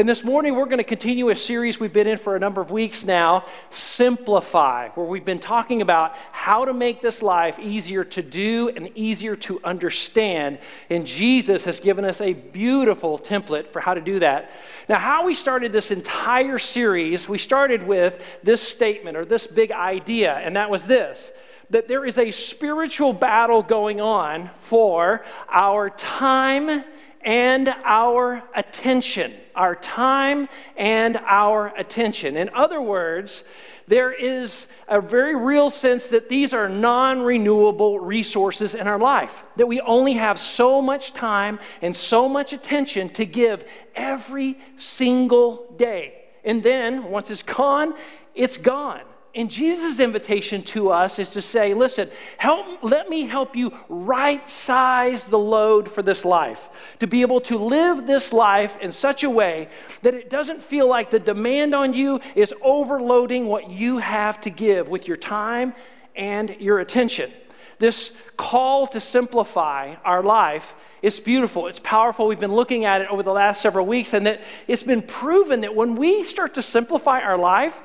And this morning, we're going to continue a series we've been in for a number of weeks now Simplify, where we've been talking about how to make this life easier to do and easier to understand. And Jesus has given us a beautiful template for how to do that. Now, how we started this entire series, we started with this statement or this big idea, and that was this that there is a spiritual battle going on for our time and our attention. Our time and our attention. In other words, there is a very real sense that these are non renewable resources in our life, that we only have so much time and so much attention to give every single day. And then once it's gone, it's gone. And Jesus' invitation to us is to say, listen, help, let me help you right size the load for this life. To be able to live this life in such a way that it doesn't feel like the demand on you is overloading what you have to give with your time and your attention. This call to simplify our life is beautiful. It's powerful. We've been looking at it over the last several weeks, and that it's been proven that when we start to simplify our life,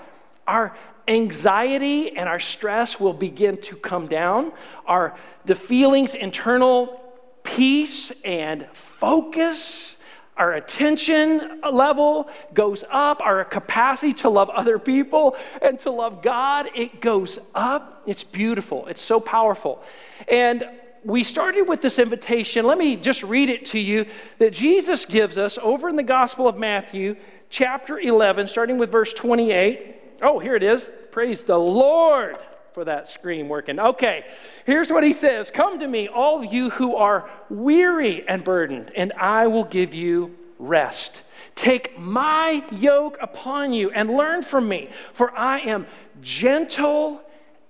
our anxiety and our stress will begin to come down. Our the feelings, internal peace and focus, our attention level goes up, our capacity to love other people and to love God, it goes up. It's beautiful. It's so powerful. And we started with this invitation. Let me just read it to you that Jesus gives us over in the Gospel of Matthew, chapter 11, starting with verse 28. Oh, here it is. Praise the Lord for that screen working. Okay, here's what he says Come to me, all you who are weary and burdened, and I will give you rest. Take my yoke upon you and learn from me, for I am gentle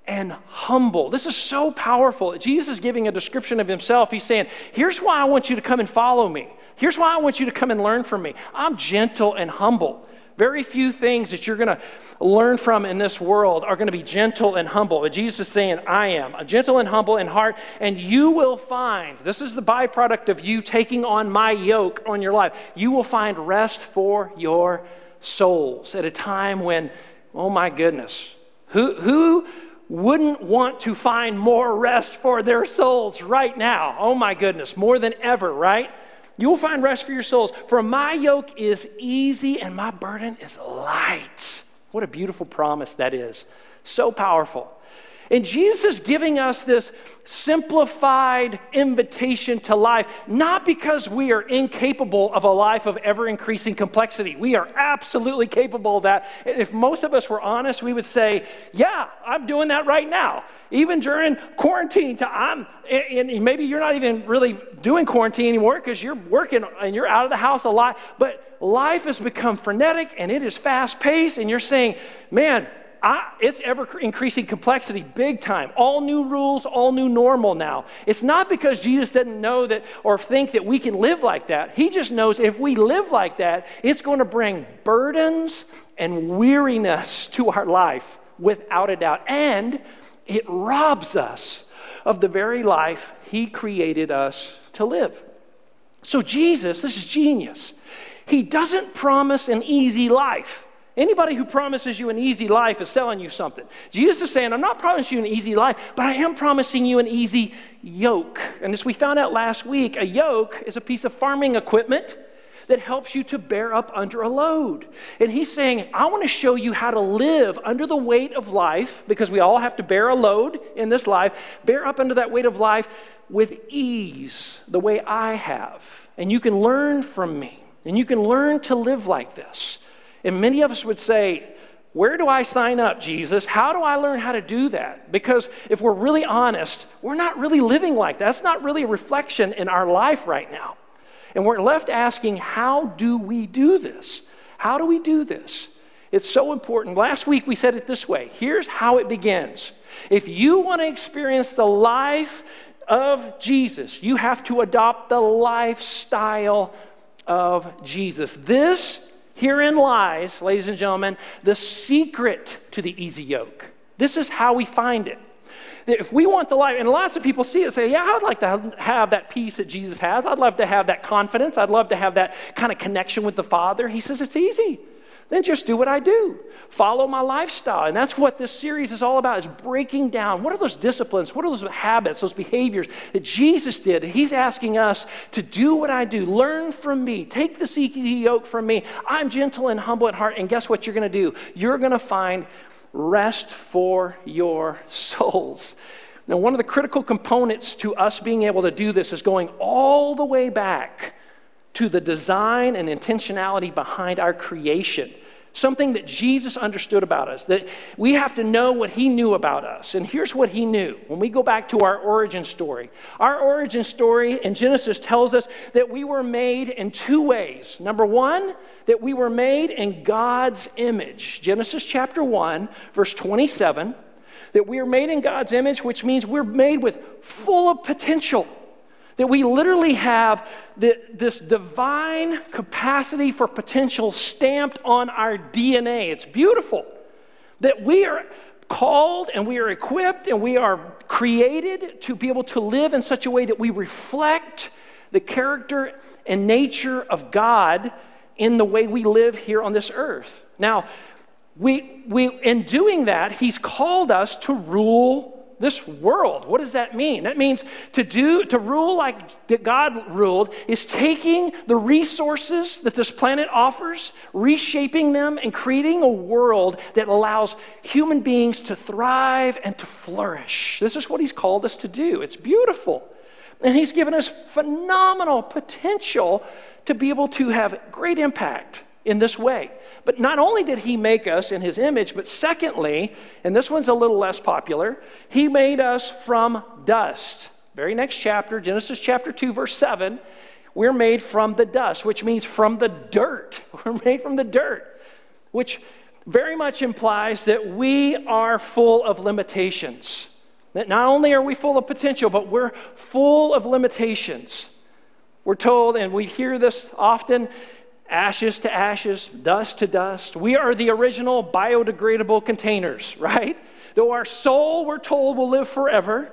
and humble. This is so powerful. Jesus is giving a description of himself. He's saying, Here's why I want you to come and follow me. Here's why I want you to come and learn from me. I'm gentle and humble. Very few things that you're going to learn from in this world are going to be gentle and humble. But Jesus is saying, I am a gentle and humble in heart, and you will find this is the byproduct of you taking on my yoke on your life. You will find rest for your souls at a time when, oh my goodness, who, who wouldn't want to find more rest for their souls right now? Oh my goodness, more than ever, right? You will find rest for your souls. For my yoke is easy and my burden is light. What a beautiful promise that is. So powerful. And Jesus is giving us this simplified invitation to life, not because we are incapable of a life of ever increasing complexity. We are absolutely capable of that. If most of us were honest, we would say, Yeah, I'm doing that right now. Even during quarantine, I'm, and maybe you're not even really doing quarantine anymore because you're working and you're out of the house a lot, but life has become frenetic and it is fast paced, and you're saying, Man, I, it's ever increasing complexity big time. All new rules, all new normal now. It's not because Jesus didn't know that or think that we can live like that. He just knows if we live like that, it's going to bring burdens and weariness to our life without a doubt. And it robs us of the very life He created us to live. So, Jesus, this is genius. He doesn't promise an easy life. Anybody who promises you an easy life is selling you something. Jesus is saying, I'm not promising you an easy life, but I am promising you an easy yoke. And as we found out last week, a yoke is a piece of farming equipment that helps you to bear up under a load. And he's saying, I want to show you how to live under the weight of life, because we all have to bear a load in this life, bear up under that weight of life with ease, the way I have. And you can learn from me, and you can learn to live like this. And many of us would say, Where do I sign up, Jesus? How do I learn how to do that? Because if we're really honest, we're not really living like that. That's not really a reflection in our life right now. And we're left asking, How do we do this? How do we do this? It's so important. Last week we said it this way here's how it begins. If you want to experience the life of Jesus, you have to adopt the lifestyle of Jesus. This herein lies, ladies and gentlemen, the secret to the easy yoke. This is how we find it. If we want the life, and lots of people see it say, Yeah, I'd like to have that peace that Jesus has. I'd love to have that confidence. I'd love to have that kind of connection with the Father. He says, It's easy then just do what I do. Follow my lifestyle. And that's what this series is all about is breaking down what are those disciplines, what are those habits, those behaviors that Jesus did. He's asking us to do what I do. Learn from me. Take the easy yoke from me. I'm gentle and humble at heart. And guess what you're going to do? You're going to find rest for your souls. Now, one of the critical components to us being able to do this is going all the way back to the design and intentionality behind our creation. Something that Jesus understood about us, that we have to know what he knew about us. And here's what he knew. When we go back to our origin story, our origin story in Genesis tells us that we were made in two ways. Number one, that we were made in God's image. Genesis chapter 1, verse 27, that we are made in God's image, which means we're made with full of potential. That we literally have the, this divine capacity for potential stamped on our DNA. It's beautiful. That we are called and we are equipped and we are created to be able to live in such a way that we reflect the character and nature of God in the way we live here on this earth. Now, we, we, in doing that, He's called us to rule this world. What does that mean? That means to do to rule like God ruled is taking the resources that this planet offers, reshaping them and creating a world that allows human beings to thrive and to flourish. This is what he's called us to do. It's beautiful. And he's given us phenomenal potential to be able to have great impact in this way. But not only did he make us in his image, but secondly, and this one's a little less popular, he made us from dust. Very next chapter, Genesis chapter 2, verse 7, we're made from the dust, which means from the dirt. We're made from the dirt, which very much implies that we are full of limitations. That not only are we full of potential, but we're full of limitations. We're told, and we hear this often ashes to ashes, dust to dust. We are the original biodegradable containers, right? Though our soul, we're told, will live forever.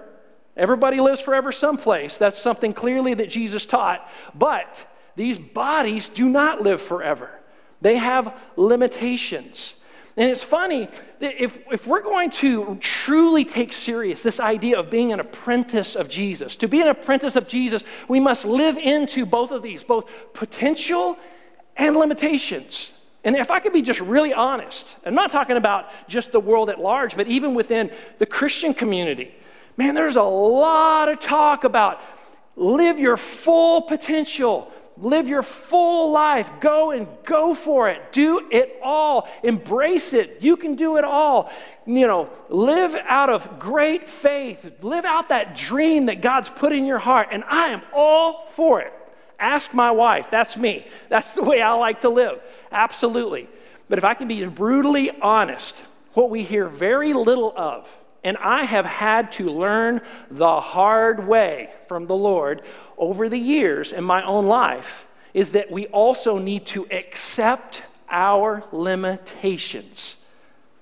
Everybody lives forever someplace. That's something clearly that Jesus taught. But these bodies do not live forever, they have limitations. And it's funny, if, if we're going to truly take serious this idea of being an apprentice of Jesus, to be an apprentice of Jesus, we must live into both of these, both potential and limitations. And if I could be just really honest, I'm not talking about just the world at large, but even within the Christian community, man, there's a lot of talk about live your full potential, live your full life, go and go for it, do it all, embrace it. You can do it all. You know, live out of great faith, live out that dream that God's put in your heart, and I am all for it. Ask my wife. That's me. That's the way I like to live. Absolutely. But if I can be brutally honest, what we hear very little of, and I have had to learn the hard way from the Lord over the years in my own life, is that we also need to accept our limitations.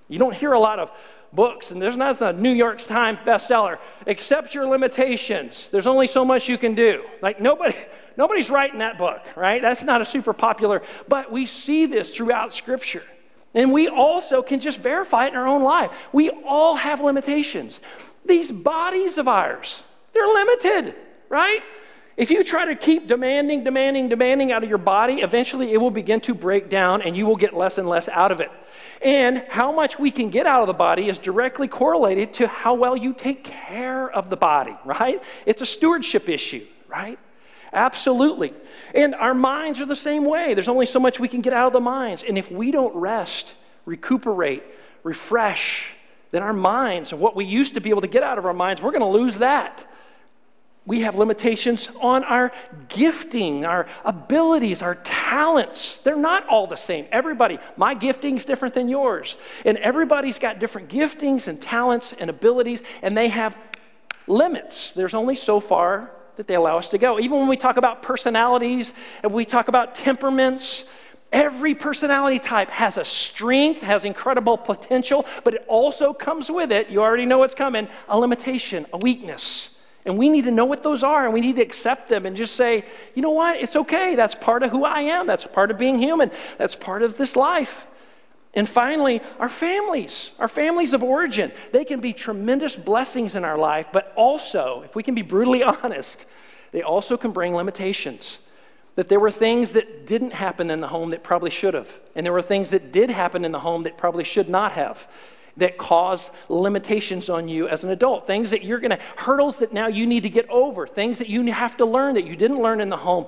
You don't hear a lot of books, and there's not a New York Times bestseller. Accept your limitations. There's only so much you can do. Like nobody, nobody's writing that book, right? That's not a super popular. But we see this throughout Scripture, and we also can just verify it in our own life. We all have limitations. These bodies of ours, they're limited, right? If you try to keep demanding, demanding, demanding out of your body, eventually it will begin to break down and you will get less and less out of it. And how much we can get out of the body is directly correlated to how well you take care of the body, right? It's a stewardship issue, right? Absolutely. And our minds are the same way. There's only so much we can get out of the minds. And if we don't rest, recuperate, refresh, then our minds and what we used to be able to get out of our minds, we're going to lose that we have limitations on our gifting, our abilities, our talents. They're not all the same. Everybody, my gifting's different than yours. And everybody's got different giftings and talents and abilities, and they have limits. There's only so far that they allow us to go. Even when we talk about personalities and we talk about temperaments, every personality type has a strength, has incredible potential, but it also comes with it, you already know what's coming, a limitation, a weakness. And we need to know what those are and we need to accept them and just say, you know what, it's okay. That's part of who I am. That's part of being human. That's part of this life. And finally, our families, our families of origin, they can be tremendous blessings in our life, but also, if we can be brutally honest, they also can bring limitations. That there were things that didn't happen in the home that probably should have, and there were things that did happen in the home that probably should not have that cause limitations on you as an adult, things that you're going to, hurdles that now you need to get over, things that you have to learn that you didn't learn in the home,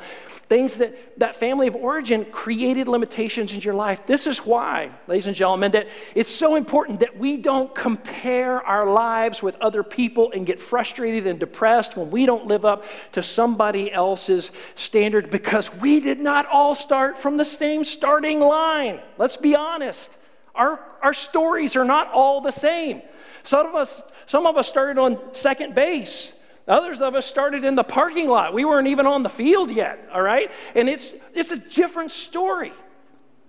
things that that family of origin created limitations in your life. This is why, ladies and gentlemen, that it's so important that we don't compare our lives with other people and get frustrated and depressed when we don't live up to somebody else's standard because we did not all start from the same starting line. Let's be honest. Our, our stories are not all the same. Some of, us, some of us started on second base. Others of us started in the parking lot. We weren't even on the field yet, all right? And it's, it's a different story.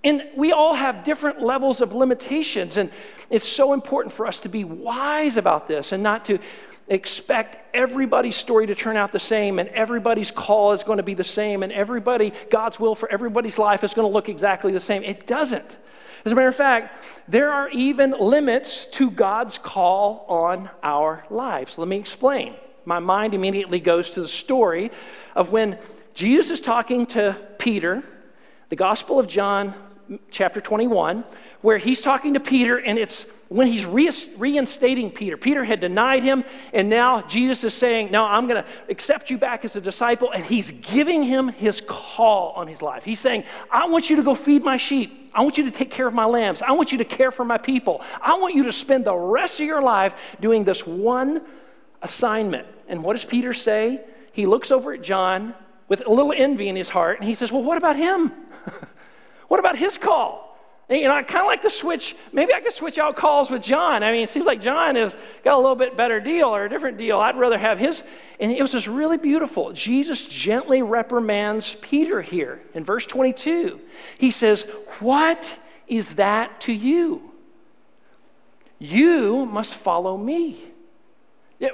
And we all have different levels of limitations. And it's so important for us to be wise about this and not to expect everybody's story to turn out the same and everybody's call is going to be the same and everybody, God's will for everybody's life is going to look exactly the same. It doesn't. As a matter of fact, there are even limits to God's call on our lives. Let me explain. My mind immediately goes to the story of when Jesus is talking to Peter, the Gospel of John, chapter 21, where he's talking to Peter, and it's when he's reinstating Peter. Peter had denied him, and now Jesus is saying, Now I'm going to accept you back as a disciple, and he's giving him his call on his life. He's saying, I want you to go feed my sheep. I want you to take care of my lambs. I want you to care for my people. I want you to spend the rest of your life doing this one assignment. And what does Peter say? He looks over at John with a little envy in his heart, and he says, Well, what about him? what about his call? You know, I kind of like to switch. Maybe I could switch out calls with John. I mean, it seems like John has got a little bit better deal or a different deal. I'd rather have his. And it was just really beautiful. Jesus gently reprimands Peter here in verse 22. He says, What is that to you? You must follow me.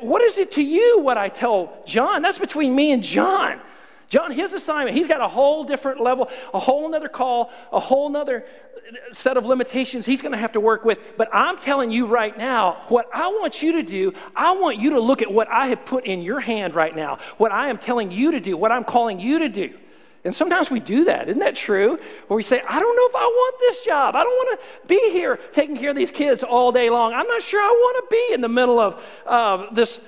What is it to you what I tell John? That's between me and John. John, his assignment, he's got a whole different level, a whole nother call, a whole nother set of limitations he's going to have to work with. But I'm telling you right now, what I want you to do, I want you to look at what I have put in your hand right now, what I am telling you to do, what I'm calling you to do. And sometimes we do that, isn't that true? Where we say, I don't know if I want this job. I don't want to be here taking care of these kids all day long. I'm not sure I want to be in the middle of uh, this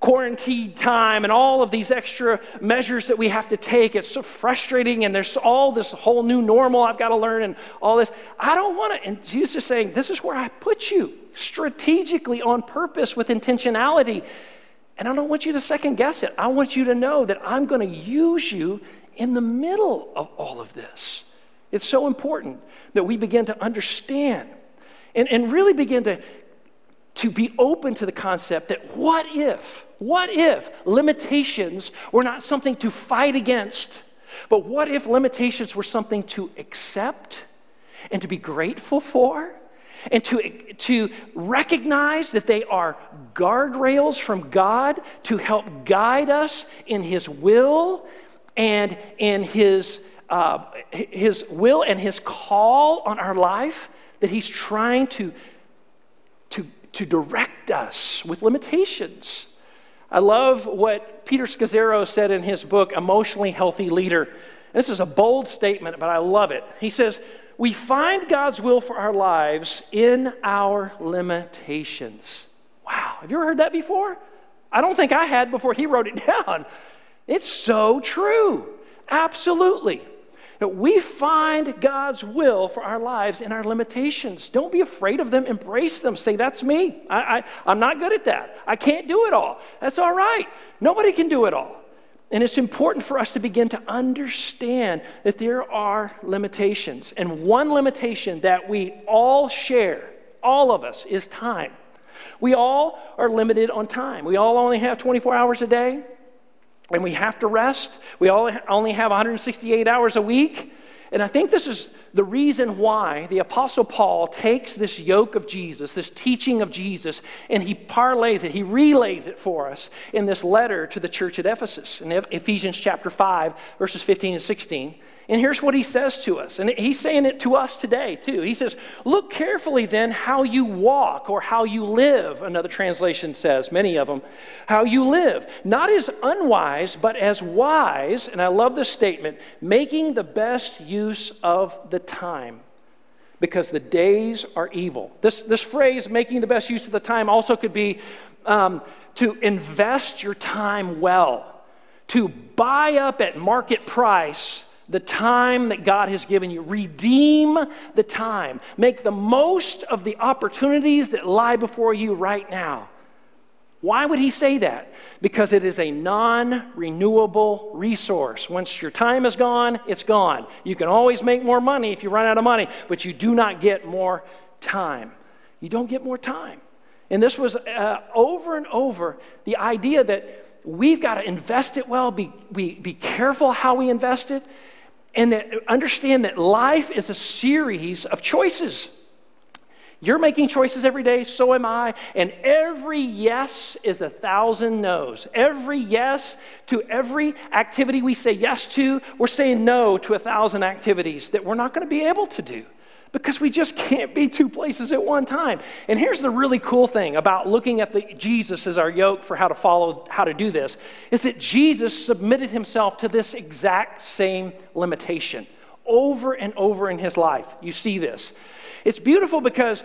quarantine time and all of these extra measures that we have to take. It's so frustrating, and there's all this whole new normal I've got to learn and all this. I don't want to. And Jesus is saying, This is where I put you strategically on purpose with intentionality. And I don't want you to second guess it. I want you to know that I'm going to use you in the middle of all of this. It's so important that we begin to understand and, and really begin to to be open to the concept that what if, what if limitations were not something to fight against, but what if limitations were something to accept and to be grateful for? And to, to recognize that they are guardrails from God to help guide us in His will and in His, uh, his will and His call on our life, that He's trying to to direct us with limitations. I love what Peter Scazzero said in his book, Emotionally Healthy Leader. This is a bold statement, but I love it. He says, We find God's will for our lives in our limitations. Wow, have you ever heard that before? I don't think I had before he wrote it down. It's so true. Absolutely. We find God's will for our lives in our limitations. Don't be afraid of them, embrace them. Say, That's me. I, I, I'm not good at that. I can't do it all. That's all right. Nobody can do it all. And it's important for us to begin to understand that there are limitations. And one limitation that we all share, all of us, is time. We all are limited on time. We all only have 24 hours a day, and we have to rest. We all only have 168 hours a week. And I think this is the reason why the Apostle Paul takes this yoke of Jesus, this teaching of Jesus, and he parlays it, he relays it for us in this letter to the church at Ephesus in Ephesians chapter 5, verses 15 and 16. And here's what he says to us. And he's saying it to us today, too. He says, Look carefully then how you walk or how you live, another translation says, many of them, how you live. Not as unwise, but as wise. And I love this statement making the best use of the time because the days are evil. This, this phrase, making the best use of the time, also could be um, to invest your time well, to buy up at market price the time that God has given you. Redeem the time. Make the most of the opportunities that lie before you right now. Why would he say that? Because it is a non renewable resource. Once your time is gone, it's gone. You can always make more money if you run out of money, but you do not get more time. You don't get more time. And this was uh, over and over the idea that we've got to invest it well, be, be, be careful how we invest it and that understand that life is a series of choices. You're making choices every day, so am I. And every yes is a thousand no's. Every yes to every activity we say yes to, we're saying no to a thousand activities that we're not going to be able to do because we just can't be two places at one time. And here's the really cool thing about looking at the Jesus as our yoke for how to follow how to do this is that Jesus submitted himself to this exact same limitation over and over in his life. You see this. It's beautiful because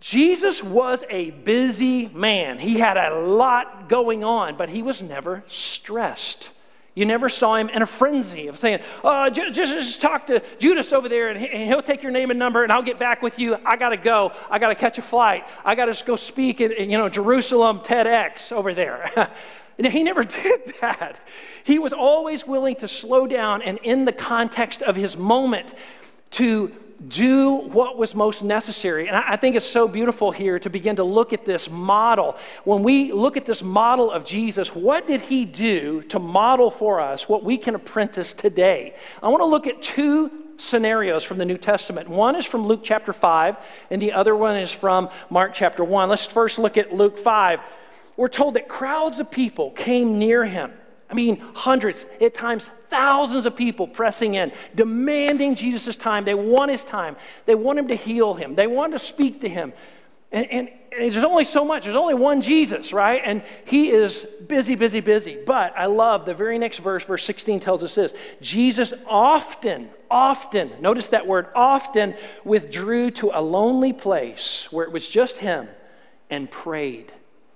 Jesus was a busy man. He had a lot going on, but he was never stressed. You never saw him in a frenzy of saying, oh, just, just talk to Judas over there and he'll take your name and number and I'll get back with you. I got to go. I got to catch a flight. I got to just go speak in, you know, Jerusalem TEDx over there. he never did that. He was always willing to slow down and in the context of his moment to do what was most necessary. And I think it's so beautiful here to begin to look at this model. When we look at this model of Jesus, what did he do to model for us what we can apprentice today? I want to look at two scenarios from the New Testament. One is from Luke chapter 5, and the other one is from Mark chapter 1. Let's first look at Luke 5. We're told that crowds of people came near him. I mean, hundreds, at times thousands of people pressing in, demanding Jesus' time. They want his time. They want him to heal him. They want to speak to him. And, and, and, there's only so much. There's only one Jesus, right? And he is busy, busy, busy. But I love the very next verse, verse 16 tells us this Jesus often, often, notice that word, often withdrew to a lonely place where it was just him and prayed.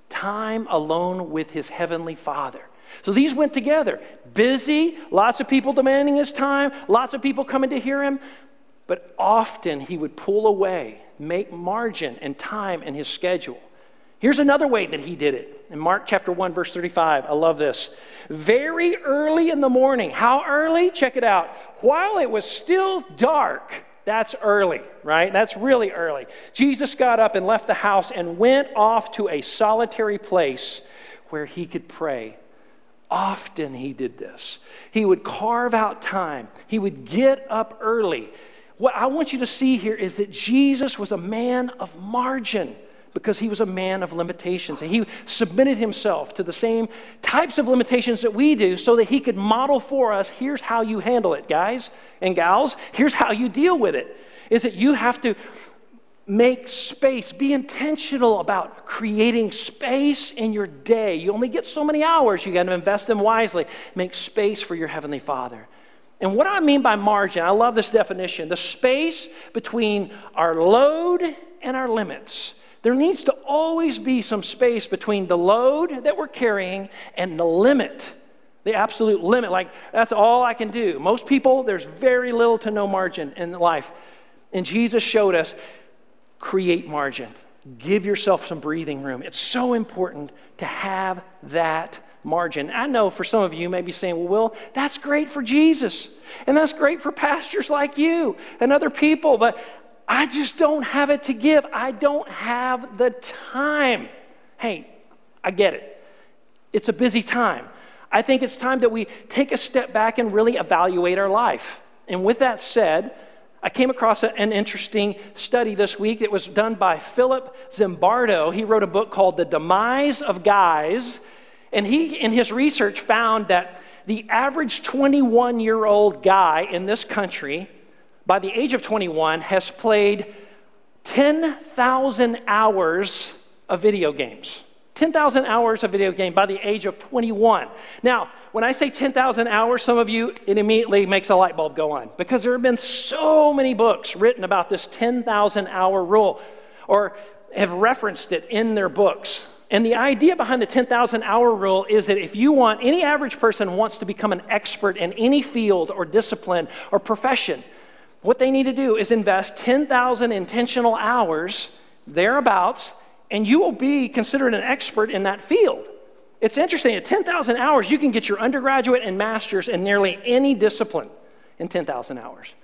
Time alone with his heavenly Father. So these went together. Busy, lots of people demanding his time, lots of people coming to hear him, but often he would pull away, make margin and time in his schedule. Here's another way that he did it. In Mark chapter 1 verse 35, I love this. Very early in the morning. How early? Check it out. While it was still dark, that's early, right? That's really early. Jesus got up and left the house and went off to a solitary place where he could pray often he did this. He would carve out time, he would get up early. What I want you to see here is that Jesus was a man of margin because he was a man of limitations. And he submitted himself to the same types of limitations that we do so that he could model for us here's how you handle it, guys and gals. Here's how you deal with it. Is that you have to Make space. Be intentional about creating space in your day. You only get so many hours. You got to invest them wisely. Make space for your Heavenly Father. And what I mean by margin, I love this definition the space between our load and our limits. There needs to always be some space between the load that we're carrying and the limit the absolute limit. Like, that's all I can do. Most people, there's very little to no margin in life. And Jesus showed us create margin, give yourself some breathing room. It's so important to have that margin. I know for some of you may be saying, well, Will, that's great for Jesus, and that's great for pastors like you and other people, but I just don't have it to give. I don't have the time. Hey, I get it. It's a busy time. I think it's time that we take a step back and really evaluate our life. And with that said, I came across an interesting study this week. that was done by Philip Zimbardo. He wrote a book called The Demise of Guys. And he, in his research, found that the average 21 year old guy in this country, by the age of 21, has played 10,000 hours of video games. 10,000 hours of video game by the age of 21. Now, when I say 10,000 hours, some of you, it immediately makes a light bulb go on because there have been so many books written about this 10,000 hour rule or have referenced it in their books. And the idea behind the 10,000 hour rule is that if you want, any average person wants to become an expert in any field or discipline or profession, what they need to do is invest 10,000 intentional hours, thereabouts, and you will be considered an expert in that field. It's interesting, at 10,000 hours, you can get your undergraduate and master's in nearly any discipline in 10,000 hours.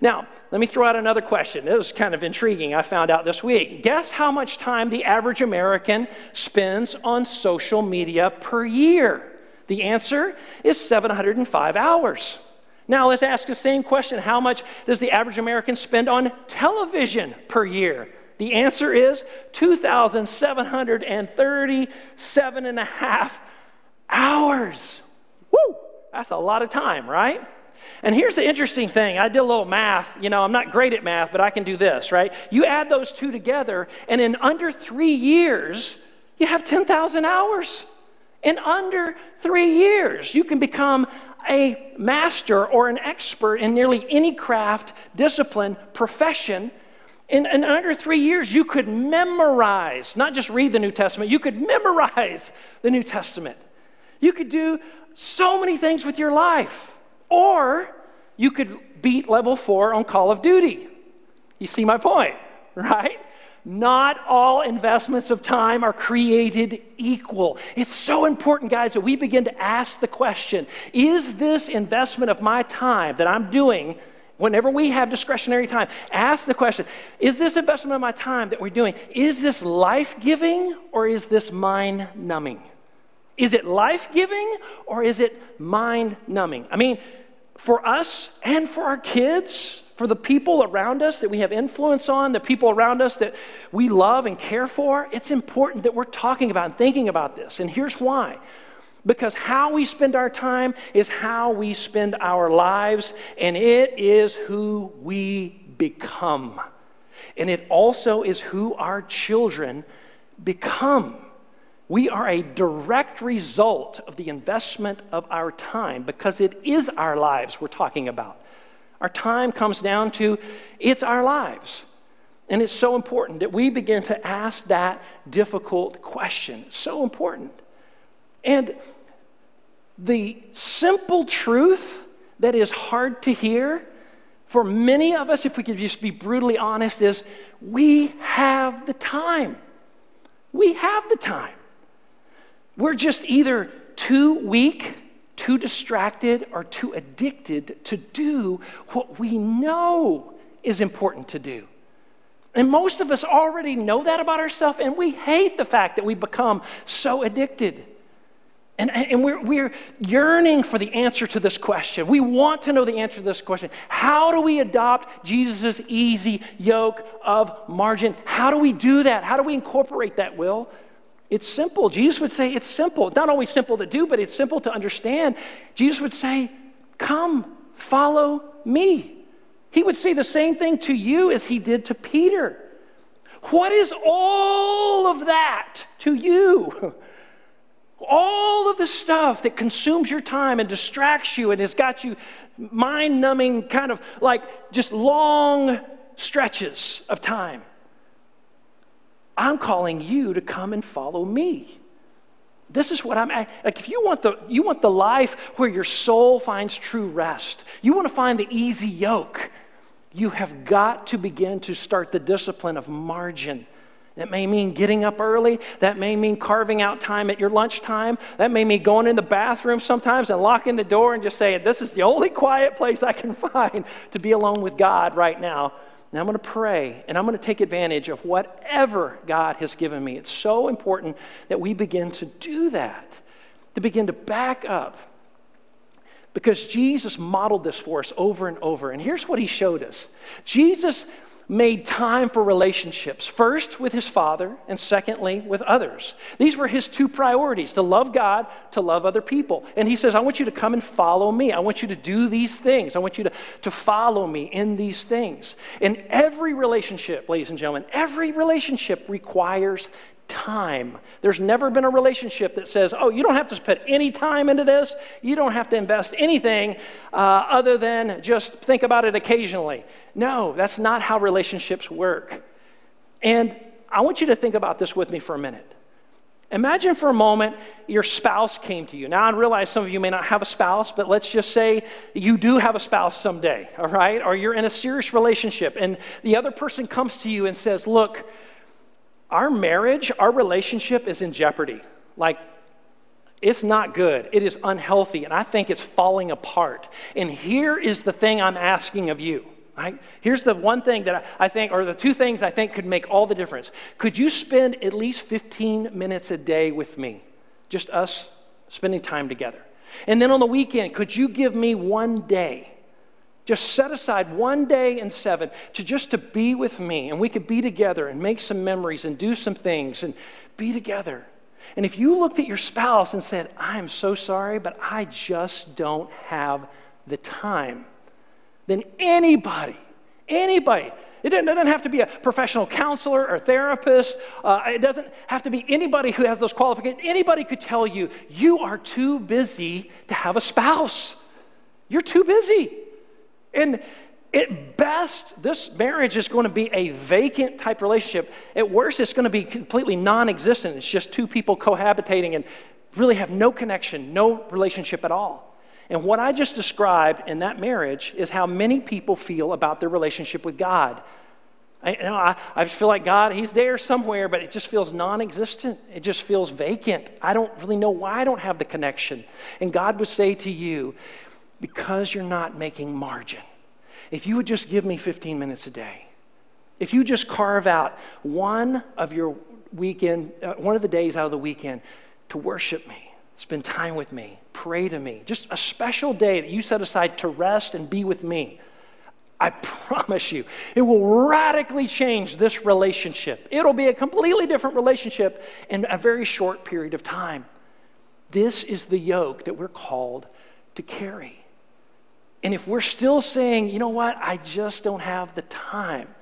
Now, let me throw out another question. This was kind of intriguing. I found out this week. Guess how much time the average American spends on social media per year? The answer is 705 hours. Now, let's ask the same question How much does the average American spend on television per year? The answer is 2,737 and a half hours. Woo! That's a lot of time, right? And here's the interesting thing. I did a little math. You know, I'm not great at math, but I can do this, right? You add those two together, and in under three years, you have 10,000 hours. In under three years, you can become a master or an expert in nearly any craft, discipline, profession in, in, under three years, you could memorize, not just read the New Testament, you could memorize the New Testament. You could do so many things with your life. Or you could beat level four on Call of Duty. You see my point, right? Not all investments of time are created equal. It's so important, guys, that we begin to ask the question Is this investment of my time that I'm doing? Whenever we have discretionary time, ask the question Is this investment of my time that we're doing, is this life giving or is this mind numbing? Is it life giving or is it mind numbing? I mean, for us and for our kids, for the people around us that we have influence on, the people around us that we love and care for, it's important that we're talking about and thinking about this. And here's why because how we spend our time is how we spend our lives, and it is who we become. And it also is who our children become. We are a direct result of the investment of our time because it is our lives we're talking about. Our time comes down to it's our lives. And it's so important that we begin to ask that difficult question. It's so important. And the simple truth that is hard to hear for many of us, if we could just be brutally honest, is we have the time. We have the time. We're just either too weak, too distracted, or too addicted to do what we know is important to do. And most of us already know that about ourselves, and we hate the fact that we become so addicted. And, and we're, we're yearning for the answer to this question. We want to know the answer to this question. How do we adopt Jesus' easy yoke of margin? How do we do that? How do we incorporate that, Will? It's simple. Jesus would say it's simple. Not always simple to do, but it's simple to understand. Jesus would say, Come, follow me. He would say the same thing to you as he did to Peter. What is all of that to you? All of the stuff that consumes your time and distracts you and has got you mind numbing, kind of like just long stretches of time. I'm calling you to come and follow me. This is what I'm like. If you want the you want the life where your soul finds true rest, you want to find the easy yoke. You have got to begin to start the discipline of margin. That may mean getting up early. That may mean carving out time at your lunchtime. That may mean going in the bathroom sometimes and locking the door and just saying, This is the only quiet place I can find to be alone with God right now. And I'm going to pray and I'm going to take advantage of whatever God has given me. It's so important that we begin to do that, to begin to back up. Because Jesus modeled this for us over and over. And here's what he showed us Jesus made time for relationships, first with his father, and secondly with others. These were his two priorities to love God, to love other people. And he says, I want you to come and follow me. I want you to do these things. I want you to, to follow me in these things. In every relationship, ladies and gentlemen, every relationship requires time. There's never been a relationship that says, oh, you don't have to put any time into this. You don't have to invest anything uh, other than just think about it occasionally. No, that's not how relationships work. And I want you to think about this with me for a minute. Imagine for a moment your spouse came to you. Now, I realize some of you may not have a spouse, but let's just say you do have a spouse someday, all right? Or you're in a serious relationship, and the other person comes to you and says, Look, our marriage, our relationship is in jeopardy. Like, it's not good. It is unhealthy, and I think it's falling apart. And here is the thing I'm asking of you. Right? Here's the one thing that I think, or the two things I think could make all the difference. Could you spend at least 15 minutes a day with me? Just us spending time together. And then on the weekend, could you give me one day just set aside one day in seven to just to be with me and we could be together and make some memories and do some things and be together. And if you looked at your spouse and said, I'm so sorry, but I just don't have the time, then anybody, anybody, it doesn't have to be a professional counselor or therapist. Uh, it doesn't have to be anybody who has those qualifications. Anybody could tell you, you are too busy to have a spouse. You're too busy. And at best, this marriage is going to be a vacant type relationship. At worst, it's going to be completely non existent. It's just two people cohabitating and really have no connection, no relationship at all. And what I just described in that marriage is how many people feel about their relationship with God. I, you know, I, I feel like God, He's there somewhere, but it just feels non existent. It just feels vacant. I don't really know why I don't have the connection. And God would say to you, because you're not making margin. If you would just give me 15 minutes a day, if you just carve out one of your weekend, uh, one of the days out of the weekend to worship me, spend time with me, pray to me, just a special day that you set aside to rest and be with me. I promise you, it will radically change this relationship. It'll be a completely different relationship in a very short period of time. This is the yoke that we're called to carry. And if we're still saying, you know what, I just don't have the time,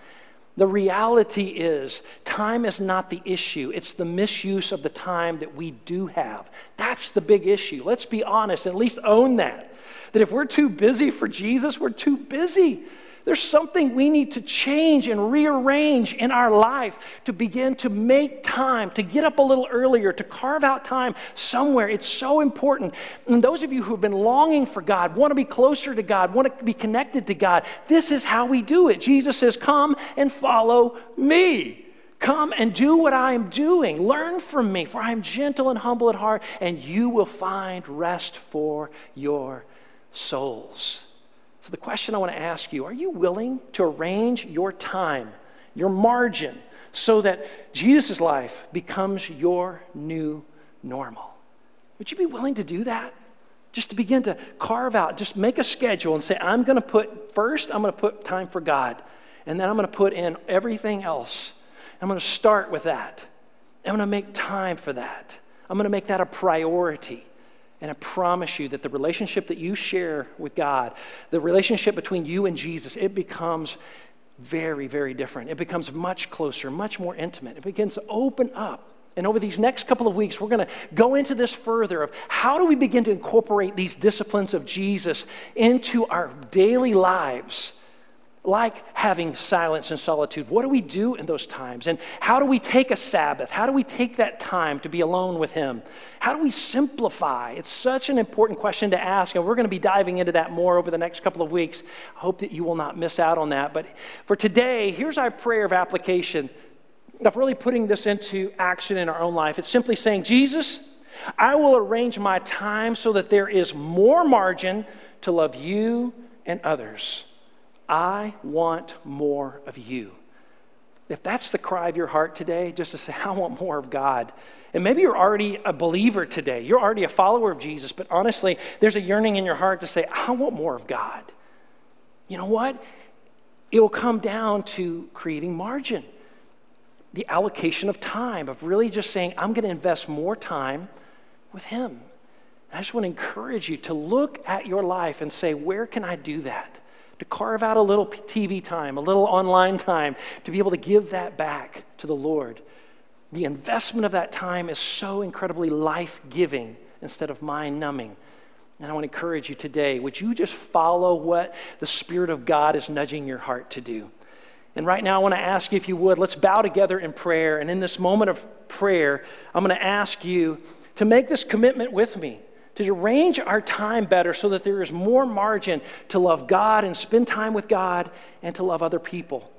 the reality is time is not the issue. It's the misuse of the time that we do have. That's the big issue. Let's be honest at least own that. That if we're too busy for Jesus, we're too busy. There's something we need to change and rearrange in our life to begin to make time, to get up a little earlier, to carve out time somewhere. It's so important. And those of you who have been longing for God, want to be closer to God, want to be connected to God, this is how we do it. Jesus says, Come and follow me. Come and do what I am doing. Learn from me, for I am gentle and humble at heart, and you will find rest for your souls. So, the question I want to ask you are you willing to arrange your time, your margin, so that Jesus' life becomes your new normal? Would you be willing to do that? Just to begin to carve out, just make a schedule and say, I'm going to put, first, I'm going to put time for God, and then I'm going to put in everything else. I'm going to start with that. I'm going to make time for that. I'm going to make that a priority. And I promise you that the relationship that you share with God, the relationship between you and Jesus, it becomes very, very different. It becomes much closer, much more intimate. It begins to open up. And over these next couple of weeks, we're going to go into this further of how do we begin to incorporate these disciplines of Jesus into our daily lives like having silence and solitude. What do we do in those times? And how do we take a Sabbath? How do we take that time to be alone with Him? How do we simplify? It's such an important question to ask, and we're going to be diving into that more over the next couple of weeks. I hope that you will not miss out on that. But for today, here's our prayer of application of really putting this into action in our own life. It's simply saying, Jesus, I will arrange my time so that there is more margin to love you and others. I want more of you. If that's the cry of your heart today, just to say, I want more of God. And maybe you're already a believer today, you're already a follower of Jesus, but honestly, there's a yearning in your heart to say, I want more of God. You know what? It will come down to creating margin, the allocation of time, of really just saying, I'm going to invest more time with Him. I just want to encourage you to look at your life and say, where can I do that? To carve out a little TV time, a little online time, to be able to give that back to the Lord. The investment of that time is so incredibly life giving instead of mind numbing. And I want to encourage you today would you just follow what the Spirit of God is nudging your heart to do? And right now, I want to ask you if you would, let's bow together in prayer. And in this moment of prayer, I'm going to ask you to make this commitment with me to arrange our time better so that there is more margin to love God and spend time with God and to love other people.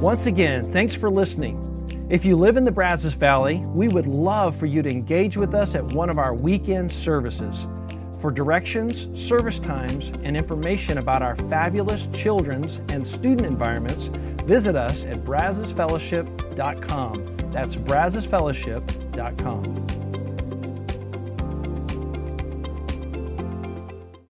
Once again, thanks for listening. If you live in the Brazos Valley, we would love for you to engage with us at one of our weekend services. For directions, service times, and information about our fabulous children's and student environments, visit us at brazosfellowship.com. That's brazosfellowship.com.